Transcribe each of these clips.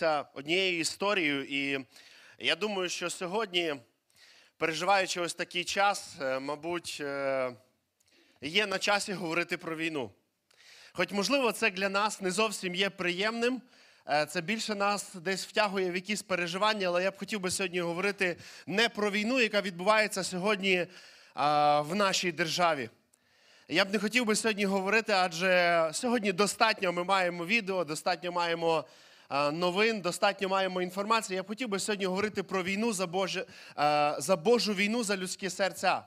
поділитися однією історією. І я думаю, що сьогодні, переживаючи ось такий час, е, мабуть, е, є на часі говорити про війну. Хоч, можливо, це для нас не зовсім є приємним. е, Це більше нас десь втягує в якісь переживання, але я б хотів би сьогодні говорити не про війну, яка відбувається сьогодні в нашій державі. Я б не хотів би сьогодні говорити, адже сьогодні достатньо ми маємо відео, достатньо маємо новин, достатньо маємо інформації. Я хотів би сьогодні говорити про війну за, Боже, за Божу війну за людські серця.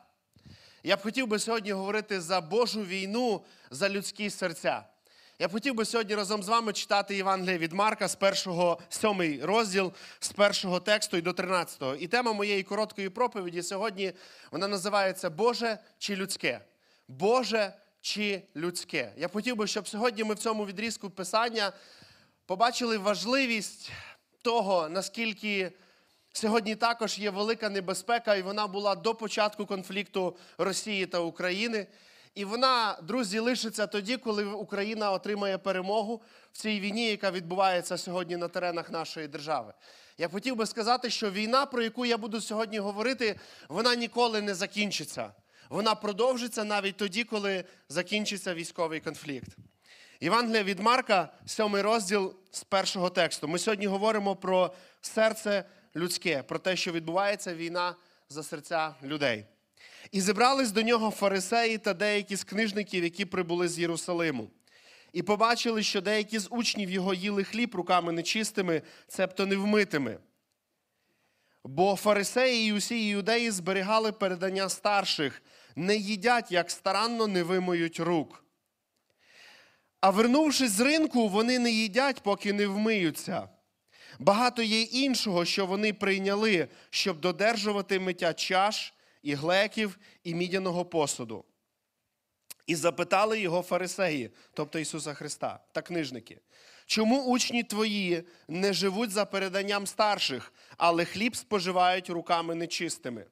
Я б хотів би сьогодні говорити за Божу війну за людські серця. Я б хотів би сьогодні разом з вами читати Євангеліє від Марка з першого, сьомий розділ, з першого тексту і до 13. І тема моєї короткої проповіді сьогодні вона називається Боже чи людське? Боже чи людське? Я б хотів би, щоб сьогодні ми в цьому відрізку писання побачили важливість того, наскільки сьогодні також є велика небезпека, і вона була до початку конфлікту Росії та України. І вона, друзі, лишиться тоді, коли Україна отримає перемогу в цій війні, яка відбувається сьогодні на теренах нашої держави. Я хотів би сказати, що війна, про яку я буду сьогодні говорити, вона ніколи не закінчиться. Вона продовжиться навіть тоді, коли закінчиться військовий конфлікт. Євангелія від Марка, сьомий розділ з першого тексту. Ми сьогодні говоримо про серце людське, про те, що відбувається війна за серця людей. І зібрались до нього фарисеї та деякі з книжників, які прибули з Єрусалиму. І побачили, що деякі з учнів його їли хліб руками нечистими, цебто невмитими. Бо фарисеї і усі іудеї зберігали передання старших, не їдять, як старанно не вимоють рук. А вернувшись з ринку, вони не їдять, поки не вмиються. Багато є іншого, що вони прийняли, щоб додержувати миття чаш, і глеків, і мідяного посуду. І запитали його фарисеї, тобто Ісуса Христа та книжники, чому учні твої не живуть за переданням старших, але хліб споживають руками нечистими?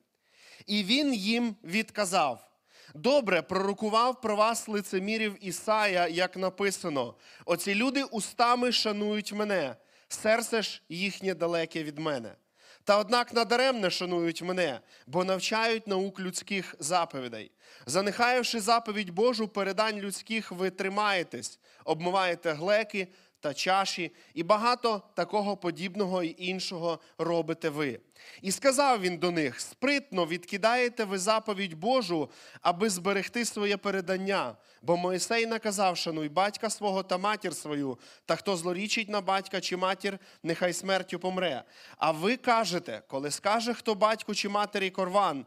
І він їм відказав: Добре, пророкував про вас лицемірів Ісая, як написано: оці люди устами шанують мене, серце ж їхнє далеке від мене. Та однак надаремне шанують мене, бо навчають наук людських заповідей. Занехаєвши заповідь Божу, передань людських, ви тримаєтесь, обмиваєте глеки та чаші, і багато такого подібного і іншого робите ви. І сказав він до них: спритно відкидаєте ви заповідь Божу, аби зберегти своє передання. Бо Моїсей наказав, шануй батька свого та матір свою, та хто злорічить на батька чи матір, нехай смертю помре. А ви кажете, коли скаже хто батьку чи матері корван,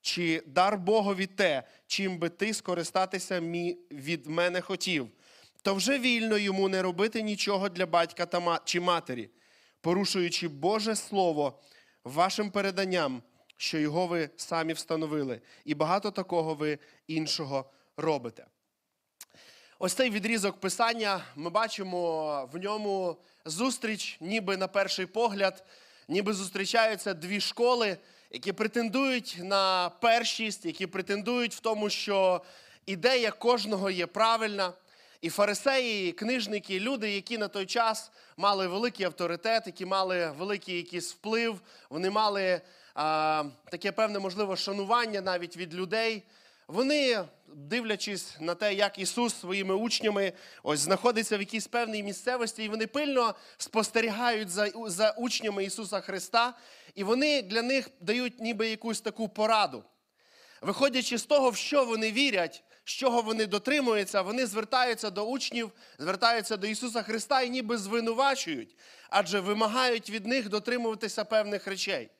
чи дар Богові те, чим би ти скористатися від мене хотів, то вже вільно йому не робити нічого для батька та чи матері, порушуючи Боже Слово вашим переданням, що його ви самі встановили, і багато такого ви іншого робите. Ось цей відрізок писання ми бачимо в ньому зустріч, ніби на перший погляд, ніби зустрічаються дві школи, які претендують на першість, які претендують в тому, що ідея кожного є правильна. І фарисеї, і книжники, люди, які на той час мали великий авторитет, які мали великий якийсь вплив, вони мали а, таке певне, можливо, шанування навіть від людей. Вони, дивлячись на те, як Ісус своїми учнями ось знаходиться в якійсь певній місцевості, і вони пильно спостерігають за, за учнями Ісуса Христа, і вони для них дають ніби якусь таку пораду. Виходячи з того, в що вони вірять, з чого вони дотримуються, вони звертаються до учнів, звертаються до Ісуса Христа і ніби звинувачують, адже вимагають від них дотримуватися певних речей.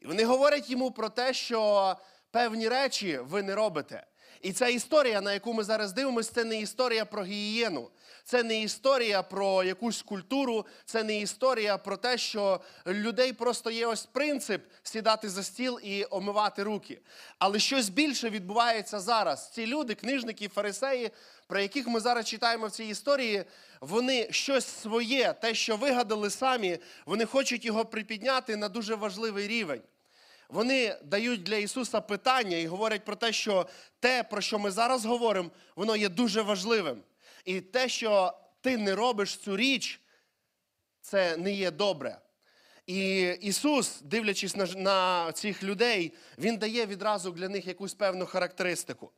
І вони говорять йому про те, що певні речі ви не робите. І ця історія, на яку ми зараз дивимося, це не історія про гігієну, це не історія про якусь культуру, це не історія про те, що людей просто є ось принцип сідати за стіл і омивати руки. Але щось більше відбувається зараз. Ці люди, книжники, фарисеї, про яких ми зараз читаємо в цій історії, вони щось своє, те, що вигадали самі, вони хочуть його припідняти на дуже важливий рівень. Вони дають для Ісуса питання і говорять про те, що те, про що ми зараз говоримо, воно є дуже важливим. І те, що ти не робиш цю річ, це не є добре. І Ісус, дивлячись на, на цих людей, Він дає відразу для них якусь певну характеристику.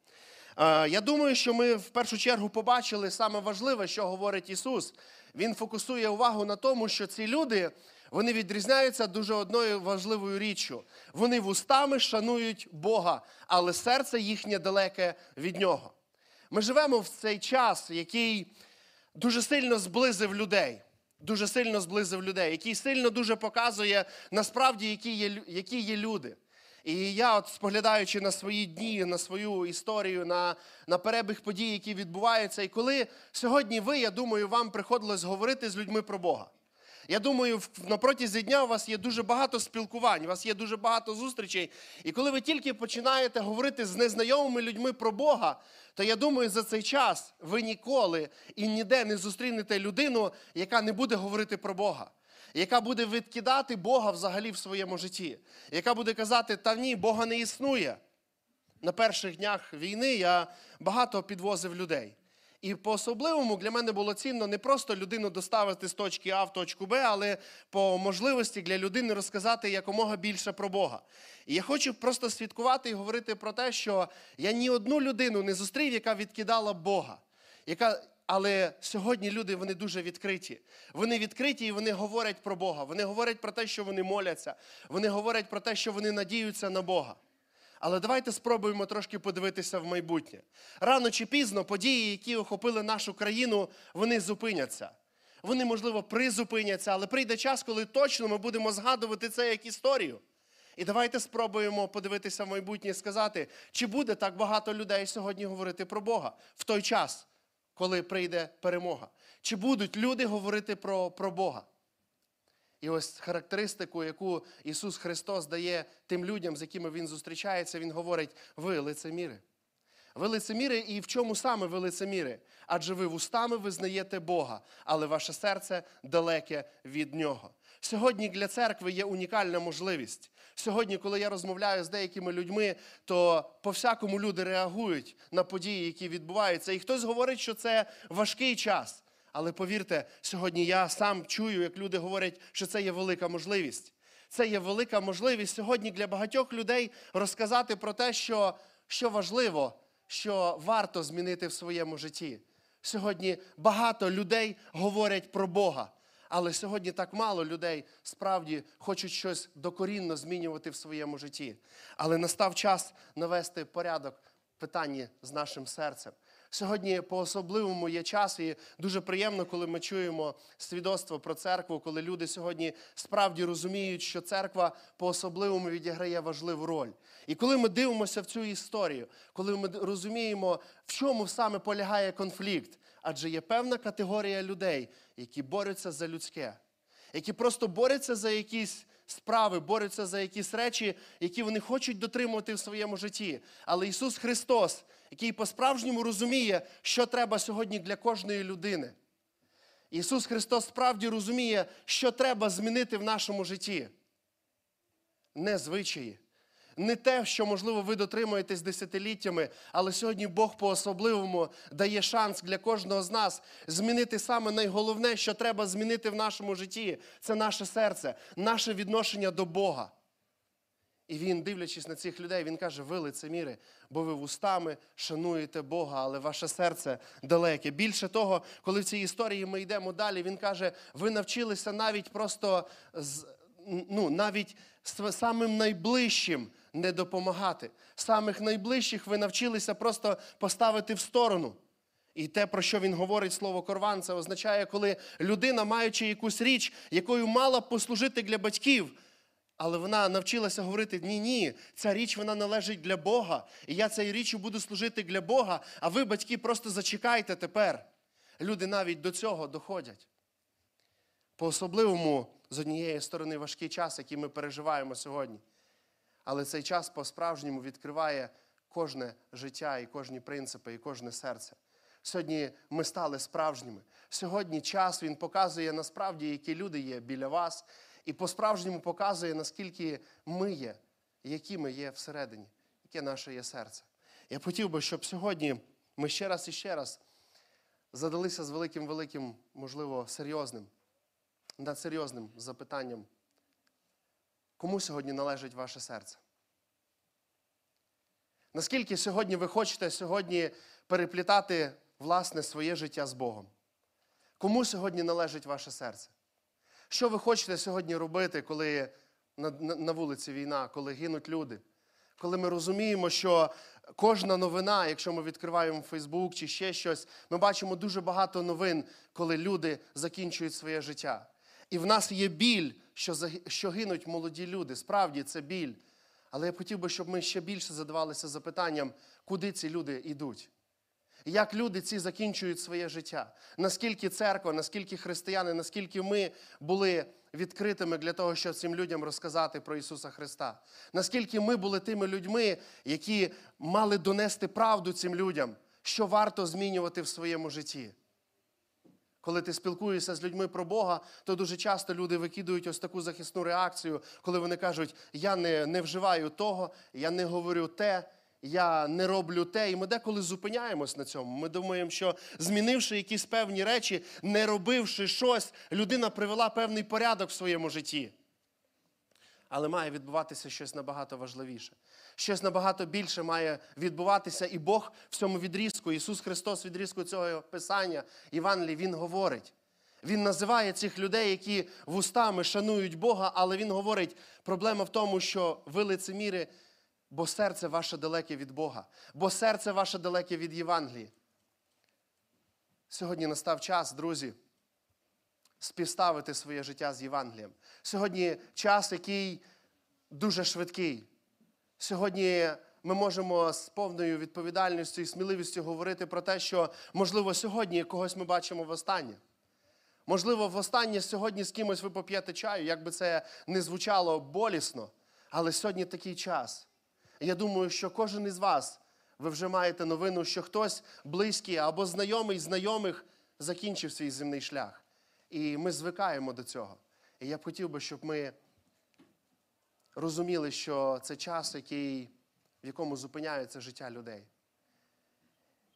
Е, Я думаю, що ми в першу чергу побачили саме важливе, що говорить Ісус. Він фокусує увагу на тому, що ці люди вони відрізняються дуже одною важливою річчю. Вони вустами шанують Бога, але серце їхнє далеке від Нього. Ми живемо в цей час, який дуже сильно зблизив людей. Дуже сильно зблизив людей, який сильно дуже показує насправді, які є, які є люди. І я, от споглядаючи на свої дні, на свою історію, на, на перебіг подій, які відбуваються, і коли сьогодні ви, я думаю, вам приходилось говорити з людьми про Бога. Я думаю, на протязі дня у вас є дуже багато спілкувань, у вас є дуже багато зустрічей. І коли ви тільки починаєте говорити з незнайомими людьми про Бога, то я думаю, за цей час ви ніколи і ніде не зустрінете людину, яка не буде говорити про Бога, яка буде відкидати Бога взагалі в своєму житті, яка буде казати, та ні, Бога не існує. На перших днях війни я багато підвозив людей. І по-особливому для мене було цінно не просто людину доставити з точки А в точку Б, але по можливості для людини розказати якомога більше про Бога. І я хочу просто свідкувати і говорити про те, що я ні одну людину не зустрів, яка відкидала Бога. Яка, але сьогодні люди вони дуже відкриті. Вони відкриті і вони говорять про Бога. Вони говорять про те, що вони моляться. Вони говорять про те, що вони надіються на Бога. Але давайте спробуємо трошки подивитися в майбутнє. Рано чи пізно події, які охопили нашу країну, вони зупиняться. Вони, можливо, призупиняться, але прийде час, коли точно ми будемо згадувати це як історію. І давайте спробуємо подивитися в майбутнє і сказати, чи буде так багато людей сьогодні говорити про Бога в той час, коли прийде перемога. Чи будуть люди говорити про, про Бога? І ось характеристику, яку Ісус Христос дає тим людям, з якими Він зустрічається, Він говорить: ви лицеміри. Ви лицеміри, і в чому саме ви лицеміри? Адже ви вустами визнаєте Бога, але ваше серце далеке від Нього. Сьогодні для церкви є унікальна можливість. Сьогодні, коли я розмовляю з деякими людьми, то по-всякому люди реагують на події, які відбуваються. І хтось говорить, що це важкий час. Але повірте, сьогодні я сам чую, як люди говорять, що це є велика можливість. Це є велика можливість сьогодні для багатьох людей розказати про те, що, що важливо, що варто змінити в своєму житті. Сьогодні багато людей говорять про Бога, але сьогодні так мало людей справді хочуть щось докорінно змінювати в своєму житті. Але настав час навести порядок в питанні з нашим серцем. Сьогодні по-особливому є час, і дуже приємно, коли ми чуємо свідоцтво про церкву, коли люди сьогодні справді розуміють, що церква по-особливому відіграє важливу роль. І коли ми дивимося в цю історію, коли ми розуміємо, в чому саме полягає конфлікт, адже є певна категорія людей, які борються за людське, які просто борються за якісь справи, борються за якісь речі, які вони хочуть дотримувати в своєму житті. Але Ісус Христос, який по-справжньому розуміє, що треба сьогодні для кожної людини. Ісус Христос справді розуміє, що треба змінити в нашому житті. Не звичаї, не те, що, можливо, ви дотримуєтесь десятиліттями, але сьогодні Бог по-особливому дає шанс для кожного з нас змінити саме найголовне, що треба змінити в нашому житті це наше серце, наше відношення до Бога. І він, дивлячись на цих людей, він каже: ви лицеміри, бо ви вустами шануєте Бога, але ваше серце далеке. Більше того, коли в цій історії ми йдемо далі, він каже: ви навчилися навіть просто з, ну, навіть самим найближчим не допомагати. Самих найближчих ви навчилися просто поставити в сторону. І те, про що він говорить слово корван, це означає, коли людина, маючи якусь річ, якою мала б послужити для батьків, але вона навчилася говорити: ні, ні, ця річ вона належить для Бога. І я цією річчю буду служити для Бога, а ви, батьки, просто зачекайте тепер. Люди навіть до цього доходять. По-особливому, з однієї сторони, важкий час, який ми переживаємо сьогодні. Але цей час по-справжньому відкриває кожне життя, і кожні принципи, і кожне серце. Сьогодні ми стали справжніми. Сьогодні час він показує насправді, які люди є біля вас, і по-справжньому показує, наскільки ми є, які ми є всередині, яке наше є серце. Я хотів би, щоб сьогодні ми ще раз і ще раз задалися з великим, великим, можливо, серйозним над серйозним запитанням. Кому сьогодні належить ваше серце? Наскільки сьогодні ви хочете сьогодні переплітати власне своє життя з Богом? Кому сьогодні належить ваше серце? Що ви хочете сьогодні робити, коли на, на, на вулиці війна, коли гинуть люди? Коли ми розуміємо, що кожна новина, якщо ми відкриваємо Фейсбук чи ще щось, ми бачимо дуже багато новин, коли люди закінчують своє життя. І в нас є біль, що, що гинуть молоді люди. Справді це біль. Але я б хотів би, щоб ми ще більше задавалися запитанням, куди ці люди йдуть. Як люди ці закінчують своє життя? Наскільки церква, наскільки християни, наскільки ми були відкритими для того, щоб цим людям розказати про Ісуса Христа? Наскільки ми були тими людьми, які мали донести правду цим людям, що варто змінювати в своєму житті? Коли ти спілкуєшся з людьми про Бога, то дуже часто люди викидують ось таку захисну реакцію, коли вони кажуть, я не, не вживаю того, я не говорю те, я не роблю те. І ми деколи зупиняємось на цьому. Ми думаємо, що змінивши якісь певні речі, не робивши щось, людина привела певний порядок в своєму житті. Але має відбуватися щось набагато важливіше. Щось набагато більше має відбуватися, і Бог в цьому відрізку, Ісус Христос, відрізку цього Писання, Євангелії, Він говорить. Він називає цих людей, які вустами шанують Бога, але Він говорить, проблема в тому, що ви лицеміри, бо серце ваше далеке від Бога, бо серце ваше далеке від Євангелії. Сьогодні настав час, друзі, співставити своє життя з Євангелієм. Сьогодні час, який дуже швидкий. Сьогодні ми можемо з повною відповідальністю і сміливістю говорити про те, що, можливо, сьогодні когось ми бачимо востаннє. Можливо, востаннє сьогодні з кимось ви поп'єте чаю, як би це не звучало болісно, але сьогодні такий час. Я думаю, що кожен із вас, ви вже маєте новину, що хтось близький або знайомий знайомих закінчив свій земний шлях. І ми звикаємо до цього. І я б хотів би, щоб ми розуміли, що це час, який, в якому зупиняється життя людей.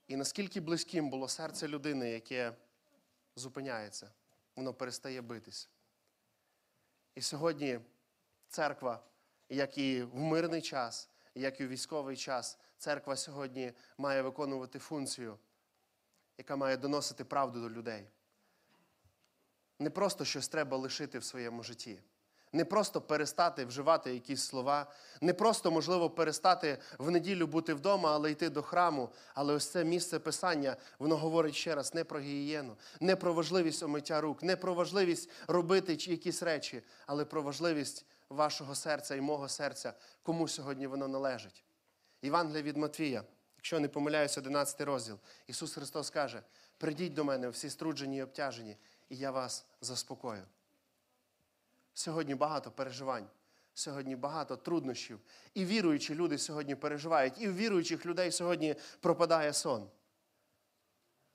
І наскільки близьким було серце людини, яке зупиняється, воно перестає битись. І сьогодні церква, як і в мирний час, як і в військовий час, церква сьогодні має виконувати функцію, яка має доносити правду до людей. Не просто щось треба лишити в своєму житті. Не просто перестати вживати якісь слова, не просто, можливо, перестати в неділю бути вдома, але йти до храму. Але ось це місце писання, воно говорить ще раз не про гігієну, не про важливість омиття рук, не про важливість робити якісь речі, але про важливість вашого серця і мого серця, кому сьогодні воно належить. Євангелія від Матвія, якщо не помиляюсь, 11 розділ. Ісус Христос каже: прийдіть до мене, всі струджені і обтяжені, і я вас заспокою. Сьогодні багато переживань, сьогодні багато труднощів. І віруючі люди сьогодні переживають, і в віруючих людей сьогодні пропадає сон.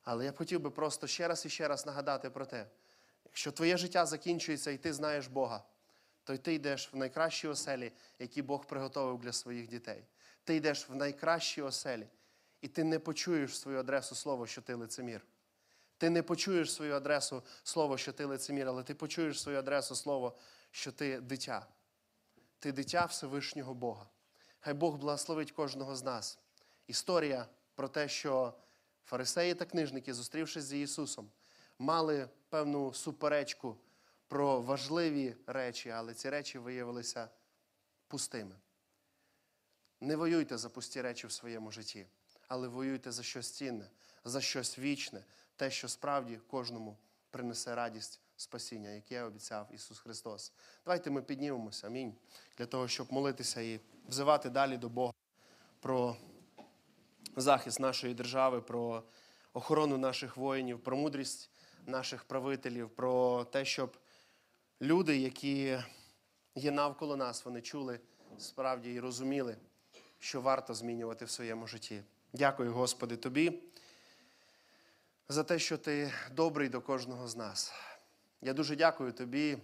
Але я б хотів би просто ще раз і ще раз нагадати про те, якщо твоє життя закінчується і ти знаєш Бога, то й ти йдеш в найкращі оселі, які Бог приготовив для своїх дітей. Ти йдеш в найкращі оселі, і ти не почуєш в свою адресу слово, що ти лицемір. Ти не почуєш свою адресу слово, що ти лицемір, але ти почуєш свою адресу слово, що ти дитя. Ти дитя Всевишнього Бога. Хай Бог благословить кожного з нас. Історія про те, що фарисеї та книжники, зустрівшись з Ісусом, мали певну суперечку про важливі речі, але ці речі виявилися пустими. Не воюйте за пусті речі в своєму житті, але воюйте за щось цінне, за щось вічне, те, що справді кожному принесе радість спасіння, яке обіцяв Ісус Христос. Давайте ми піднімемося, амінь, для того, щоб молитися і взивати далі до Бога про захист нашої держави, про охорону наших воїнів, про мудрість наших правителів, про те, щоб люди, які є навколо нас, вони чули справді і розуміли, що варто змінювати в своєму житті. Дякую, Господи, Тобі за те, що Ти добрий до кожного з нас. Я дуже дякую Тобі